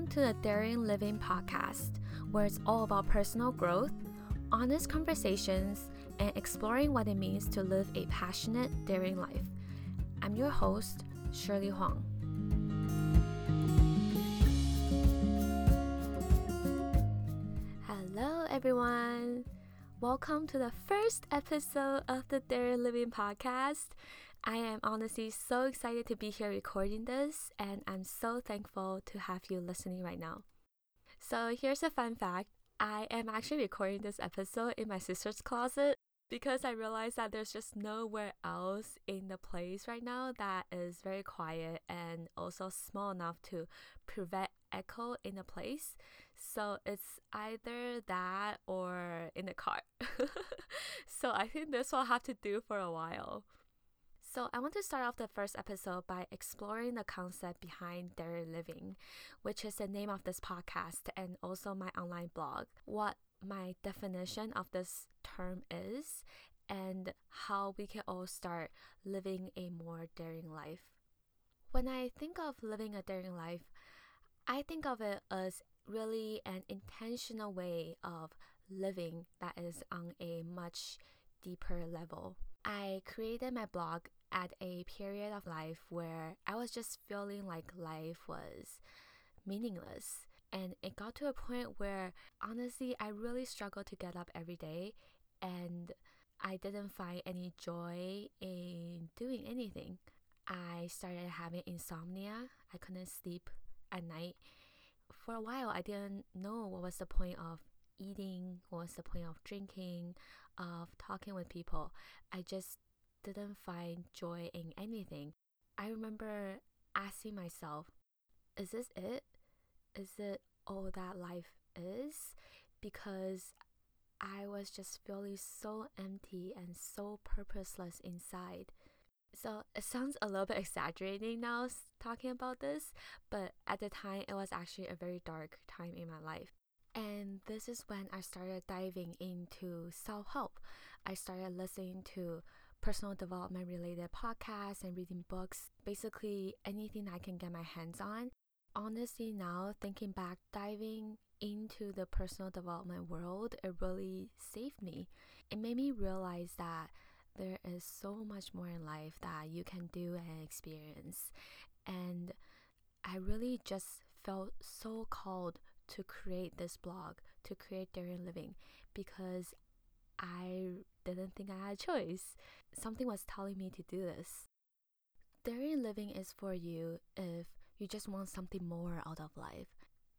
Welcome to the Daring Living podcast, where it's all about personal growth, honest conversations, and exploring what it means to live a passionate, daring life. I'm your host, Shirley Huang. Hello, everyone. Welcome to the first episode of the Daring Living podcast. I am honestly so excited to be here recording this, and I'm so thankful to have you listening right now. So, here's a fun fact I am actually recording this episode in my sister's closet because I realized that there's just nowhere else in the place right now that is very quiet and also small enough to prevent echo in the place. So it's either that or in the car. so I think this will have to do for a while. So, I want to start off the first episode by exploring the concept behind daring living, which is the name of this podcast and also my online blog. What my definition of this term is, and how we can all start living a more daring life. When I think of living a daring life, I think of it as really an intentional way of living that is on a much deeper level. I created my blog at a period of life where I was just feeling like life was meaningless. And it got to a point where honestly, I really struggled to get up every day and I didn't find any joy in doing anything. I started having insomnia. I couldn't sleep at night. For a while, I didn't know what was the point of eating, what was the point of drinking, of talking with people. I just didn't find joy in anything. I remember asking myself, is this it? Is it all that life is? Because I was just feeling so empty and so purposeless inside. So it sounds a little bit exaggerating now talking about this, but at the time it was actually a very dark time in my life. And this is when I started diving into self help. I started listening to personal development related podcasts and reading books, basically anything I can get my hands on. Honestly, now thinking back, diving into the personal development world, it really saved me. It made me realize that there is so much more in life that you can do and experience. And I really just felt so called to create this blog, to create Daring Living, because I didn't think I had a choice. Something was telling me to do this. Daring living is for you if you just want something more out of life.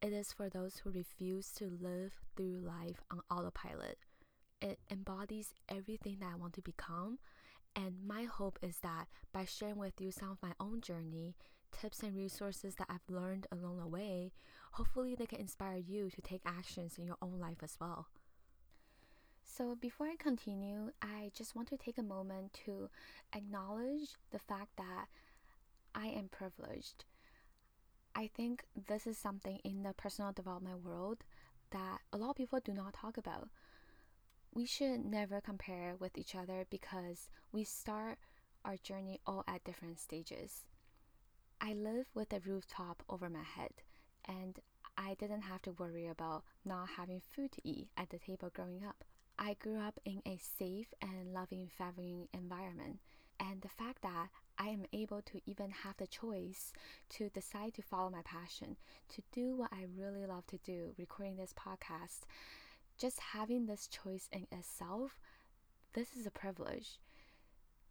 It is for those who refuse to live through life on autopilot. It embodies everything that I want to become. And my hope is that by sharing with you some of my own journey, tips and resources that I've learned along the way, hopefully they can inspire you to take actions in your own life as well. So, before I continue, I just want to take a moment to acknowledge the fact that I am privileged. I think this is something in the personal development world that a lot of people do not talk about. We should never compare with each other because we start our journey all at different stages. I live with a rooftop over my head, and I didn't have to worry about not having food to eat at the table growing up. I grew up in a safe and loving family environment, and the fact that I am able to even have the choice to decide to follow my passion, to do what I really love to do, recording this podcast, just having this choice in itself, this is a privilege.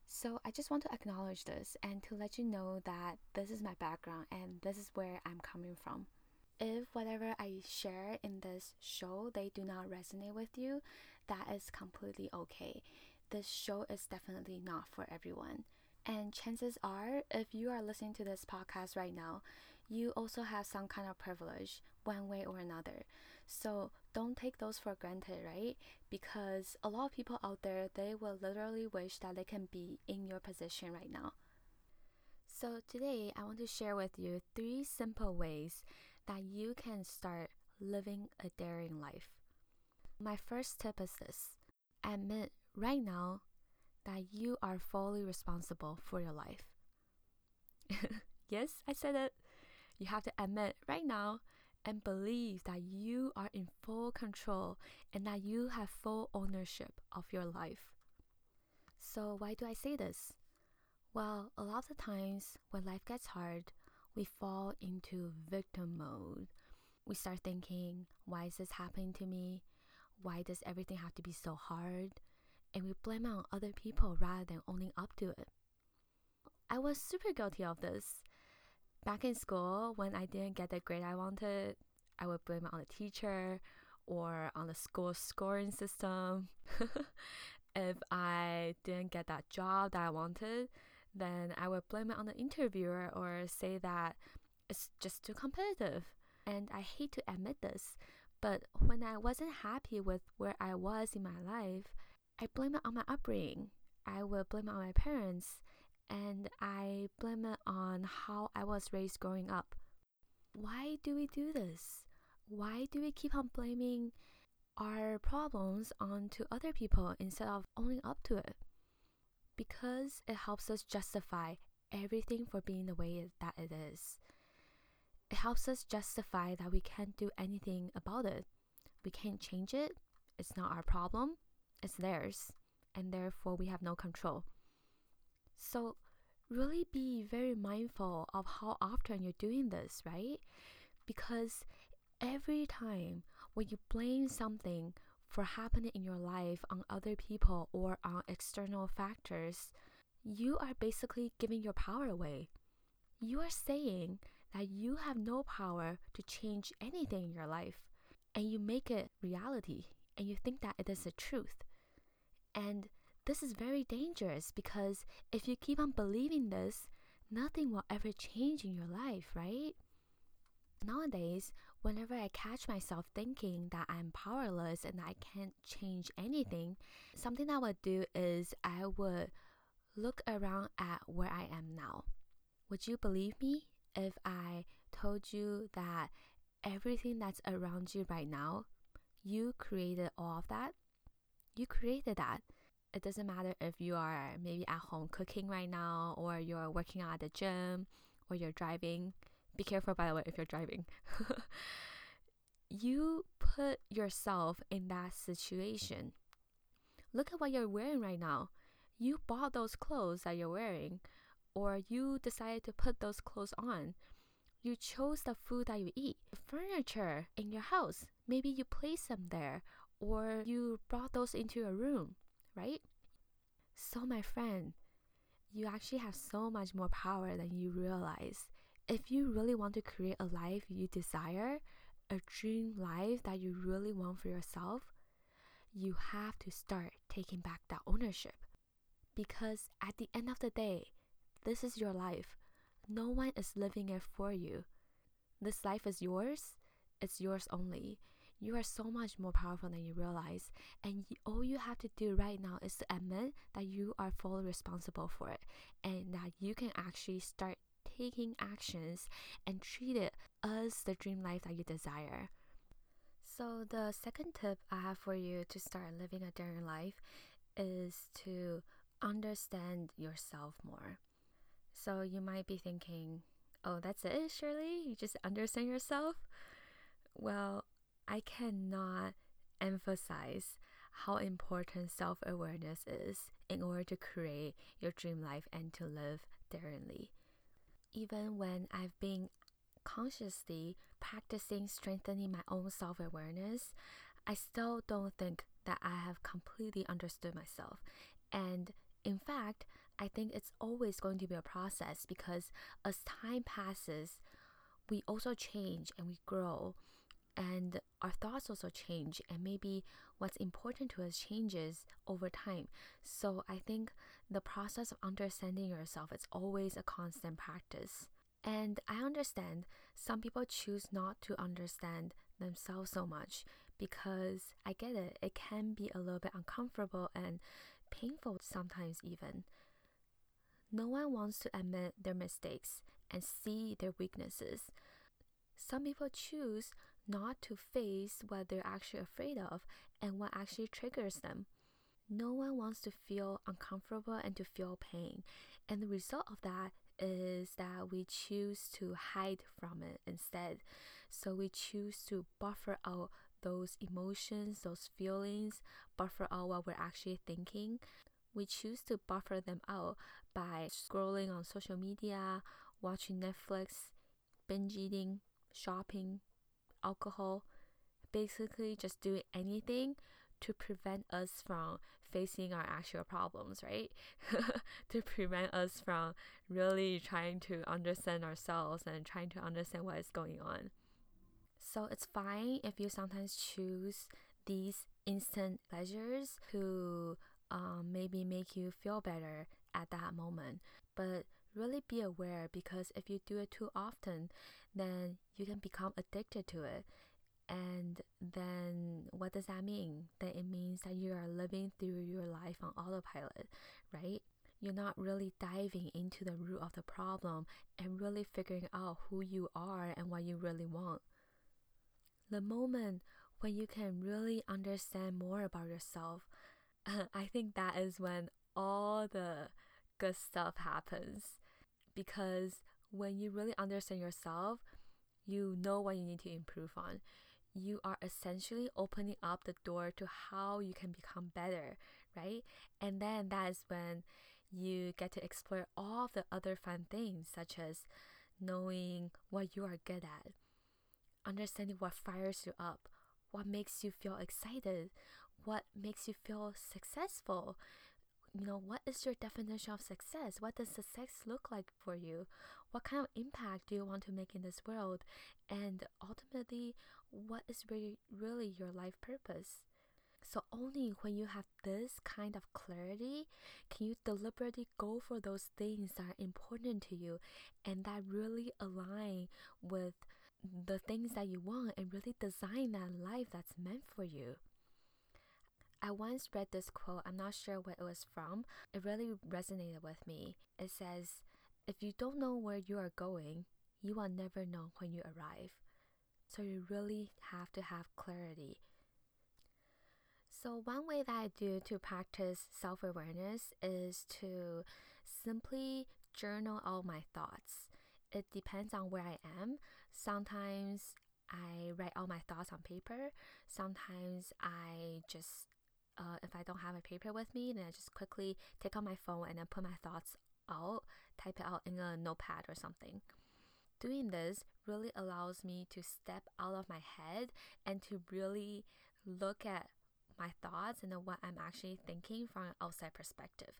So I just want to acknowledge this and to let you know that this is my background and this is where I'm coming from. If whatever I share in this show they do not resonate with you, that is completely okay. This show is definitely not for everyone. And chances are, if you are listening to this podcast right now, you also have some kind of privilege, one way or another. So don't take those for granted, right? Because a lot of people out there, they will literally wish that they can be in your position right now. So today, I want to share with you three simple ways that you can start living a daring life. My first tip is this admit right now that you are fully responsible for your life. yes, I said it. You have to admit right now and believe that you are in full control and that you have full ownership of your life. So, why do I say this? Well, a lot of the times when life gets hard, we fall into victim mode. We start thinking, why is this happening to me? Why does everything have to be so hard? And we blame it on other people rather than owning up to it. I was super guilty of this. Back in school, when I didn't get the grade I wanted, I would blame it on the teacher or on the school scoring system. if I didn't get that job that I wanted, then I would blame it on the interviewer or say that it's just too competitive. And I hate to admit this, but when I wasn't happy with where I was in my life, I blame it on my upbringing. I would blame it on my parents and I blame it on how I was raised growing up. Why do we do this? Why do we keep on blaming our problems onto other people instead of owning up to it? Because it helps us justify everything for being the way that it is. It helps us justify that we can't do anything about it. We can't change it. It's not our problem. It's theirs. And therefore, we have no control. So, really be very mindful of how often you're doing this, right? Because every time when you blame something for happening in your life on other people or on external factors, you are basically giving your power away. You are saying that you have no power to change anything in your life, and you make it reality, and you think that it is the truth. And this is very dangerous because if you keep on believing this, nothing will ever change in your life, right? Nowadays, whenever I catch myself thinking that I'm powerless and I can't change anything, something I would do is I would look around at where I am now. Would you believe me if I told you that everything that's around you right now, you created all of that? You created that. It doesn't matter if you are maybe at home cooking right now, or you're working out at the gym, or you're driving be careful, by the way, if you're driving. you put yourself in that situation. Look at what you're wearing right now. You bought those clothes that you're wearing, or you decided to put those clothes on. You chose the food that you eat. the Furniture in your house, maybe you place them there, or you brought those into your room, right? So, my friend, you actually have so much more power than you realize if you really want to create a life you desire, a dream life that you really want for yourself, you have to start taking back that ownership. Because at the end of the day, this is your life. No one is living it for you. This life is yours, it's yours only. You are so much more powerful than you realize, and all you have to do right now is to admit that you are fully responsible for it and that you can actually start taking actions and treat it as the dream life that you desire. So, the second tip I have for you to start living a daring life is to understand yourself more. So, you might be thinking, oh, that's it, Shirley? You just understand yourself? Well, I cannot emphasize how important self awareness is in order to create your dream life and to live daringly even when I've been consciously practicing strengthening my own self awareness, I still don't think that I have completely understood myself. And in fact, I think it's always going to be a process because as time passes, we also change and we grow and our thoughts also change and maybe what's important to us changes over time. So i think the process of understanding yourself is always a constant practice. And i understand some people choose not to understand themselves so much because i get it. It can be a little bit uncomfortable and painful sometimes even no one wants to admit their mistakes and see their weaknesses some people choose not to face what they're actually afraid of and what actually triggers them. No one wants to feel uncomfortable and to feel pain. And the result of that is that we choose to hide from it instead. So we choose to buffer out those emotions, those feelings, buffer out what we're actually thinking. We choose to buffer them out by scrolling on social media, watching Netflix, binge eating, shopping, alcohol, basically just doing anything to prevent us from facing our actual problems, right? to prevent us from really trying to understand ourselves and trying to understand what is going on. So it's fine if you sometimes choose these instant pleasures to um, maybe make you feel better at that moment. But really be aware because if you do it too often, then you can become addicted to it. And then what does that mean? That it means that you are living through your life on autopilot, right? You're not really diving into the root of the problem and really figuring out who you are and what you really want. The moment when you can really understand more about yourself, I think that is when all the good stuff happens. Because when you really understand yourself, you know what you need to improve on. You are essentially opening up the door to how you can become better, right? And then that is when you get to explore all the other fun things, such as knowing what you are good at, understanding what fires you up, what makes you feel excited, what makes you feel successful. You know, what is your definition of success? What does success look like for you? What kind of impact do you want to make in this world? And ultimately, what is really, really your life purpose? So, only when you have this kind of clarity can you deliberately go for those things that are important to you and that really align with the things that you want and really design that life that's meant for you. I once read this quote, I'm not sure where it was from. It really resonated with me. It says, If you don't know where you are going, you will never know when you arrive. So you really have to have clarity. So, one way that I do to practice self awareness is to simply journal all my thoughts. It depends on where I am. Sometimes I write all my thoughts on paper. Sometimes I just, uh, if I don't have a paper with me, then I just quickly take out my phone and then put my thoughts out, type it out in a notepad or something. Doing this really allows me to step out of my head and to really look at my thoughts and what I'm actually thinking from an outside perspective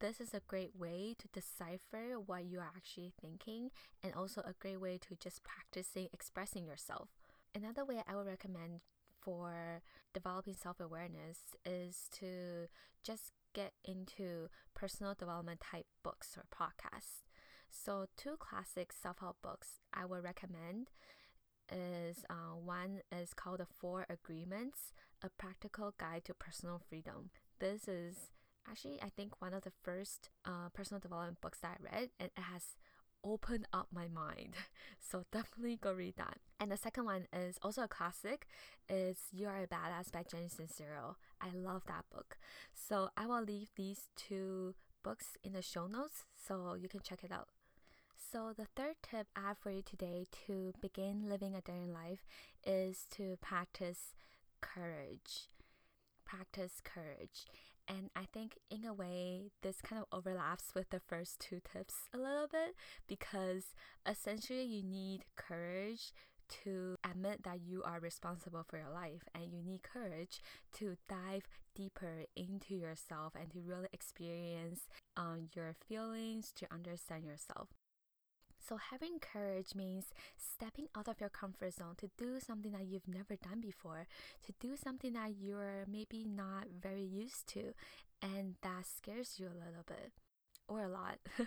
this is a great way to decipher what you are actually thinking and also a great way to just practicing expressing yourself. Another way I would recommend for developing self awareness is to just get into personal development type books or podcasts. So, two classic self help books I would recommend is uh, one is called The Four Agreements A Practical Guide to Personal Freedom. This is actually I think one of the first uh, personal development books that I read, and it has opened up my mind. So definitely go read that. And the second one is also a classic. It's You Are a Badass by Jen Sincero. I love that book. So I will leave these two books in the show notes so you can check it out. So, the third tip I have for you today to begin living a daring life is to practice courage. Practice courage. And I think, in a way, this kind of overlaps with the first two tips a little bit because essentially you need courage to admit that you are responsible for your life and you need courage to dive deeper into yourself and to really experience um, your feelings to understand yourself so, having courage means stepping out of your comfort zone to do something that you've never done before, to do something that you're maybe not very used to, and that scares you a little bit or a lot.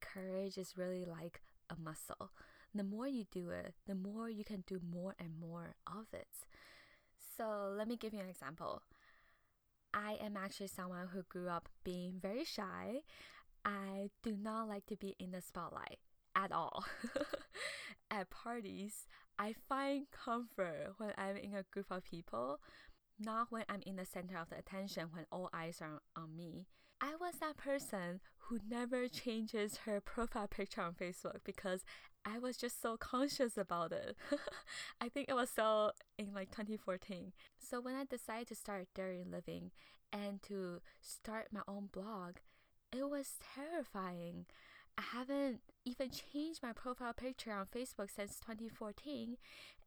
courage is really like a muscle. The more you do it, the more you can do more and more of it. So, let me give you an example. I am actually someone who grew up being very shy. I do not like to be in the spotlight at all. at parties, I find comfort when I'm in a group of people, not when I'm in the center of the attention when all eyes are on me. I was that person who never changes her profile picture on Facebook because I was just so conscious about it. I think it was so in like 2014. So when I decided to start Daring Living and to start my own blog, it was terrifying. I haven't even changed my profile picture on Facebook since 2014,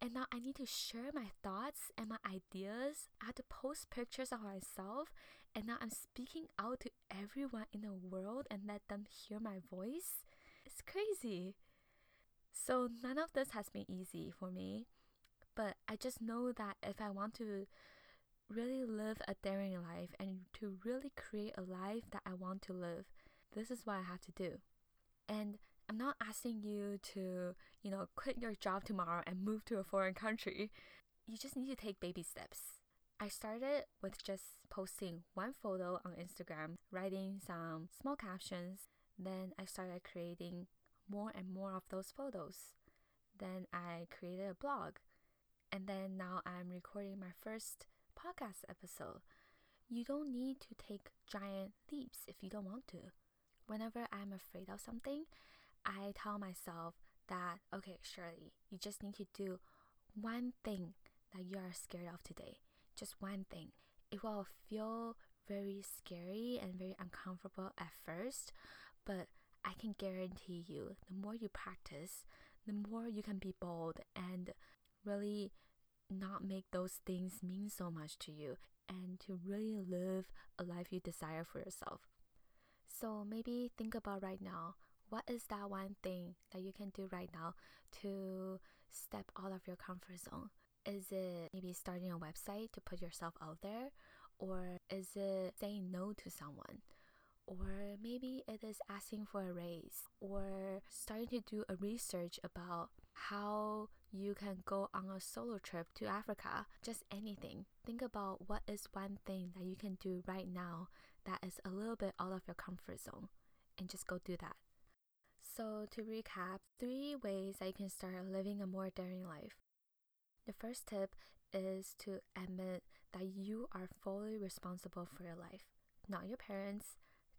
and now I need to share my thoughts and my ideas. I have to post pictures of myself, and now I'm speaking out to everyone in the world and let them hear my voice. It's crazy. So, none of this has been easy for me, but I just know that if I want to really live a daring life and to really create a life that I want to live, this is what I have to do. And I'm not asking you to, you know, quit your job tomorrow and move to a foreign country. You just need to take baby steps. I started with just posting one photo on Instagram, writing some small captions. Then I started creating more and more of those photos. Then I created a blog. And then now I'm recording my first podcast episode. You don't need to take giant leaps if you don't want to whenever I'm afraid of something, I tell myself that, okay, Shirley, you just need to do one thing that you are scared of today. Just one thing. It will feel very scary and very uncomfortable at first, but I can guarantee you the more you practice, the more you can be bold and really not make those things mean so much to you and to really live a life you desire for yourself. So maybe think about right now what is that one thing that you can do right now to step out of your comfort zone? Is it maybe starting a website to put yourself out there? Or is it saying no to someone? Or maybe it is asking for a raise or starting to do a research about how you can go on a solo trip to Africa. Just anything. Think about what is one thing that you can do right now that is a little bit out of your comfort zone and just go do that. So, to recap, three ways that you can start living a more daring life. The first tip is to admit that you are fully responsible for your life, not your parents,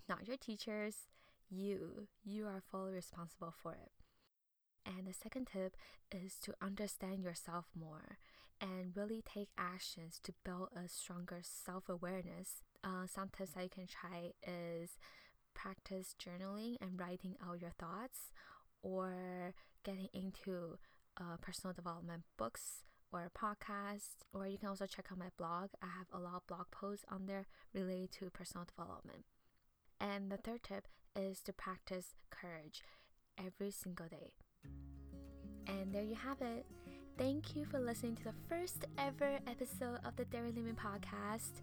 not your teachers, you. You are fully responsible for it. And the second tip is to understand yourself more and really take actions to build a stronger self awareness. Uh, some tips that you can try is practice journaling and writing out your thoughts, or getting into uh, personal development books or podcasts, or you can also check out my blog. I have a lot of blog posts on there related to personal development. And the third tip is to practice courage every single day. And there you have it. Thank you for listening to the first ever episode of the Daring Living podcast.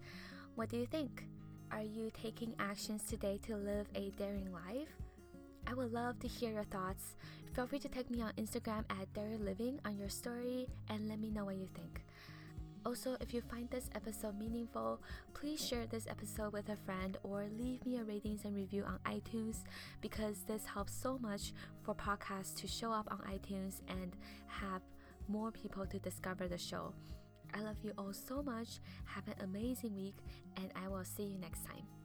What do you think? Are you taking actions today to live a daring life? I would love to hear your thoughts. Feel free to tag me on Instagram at Daring Living on your story and let me know what you think. Also, if you find this episode meaningful, please share this episode with a friend or leave me a ratings and review on iTunes because this helps so much for podcasts to show up on iTunes and have more people to discover the show. I love you all so much. Have an amazing week, and I will see you next time.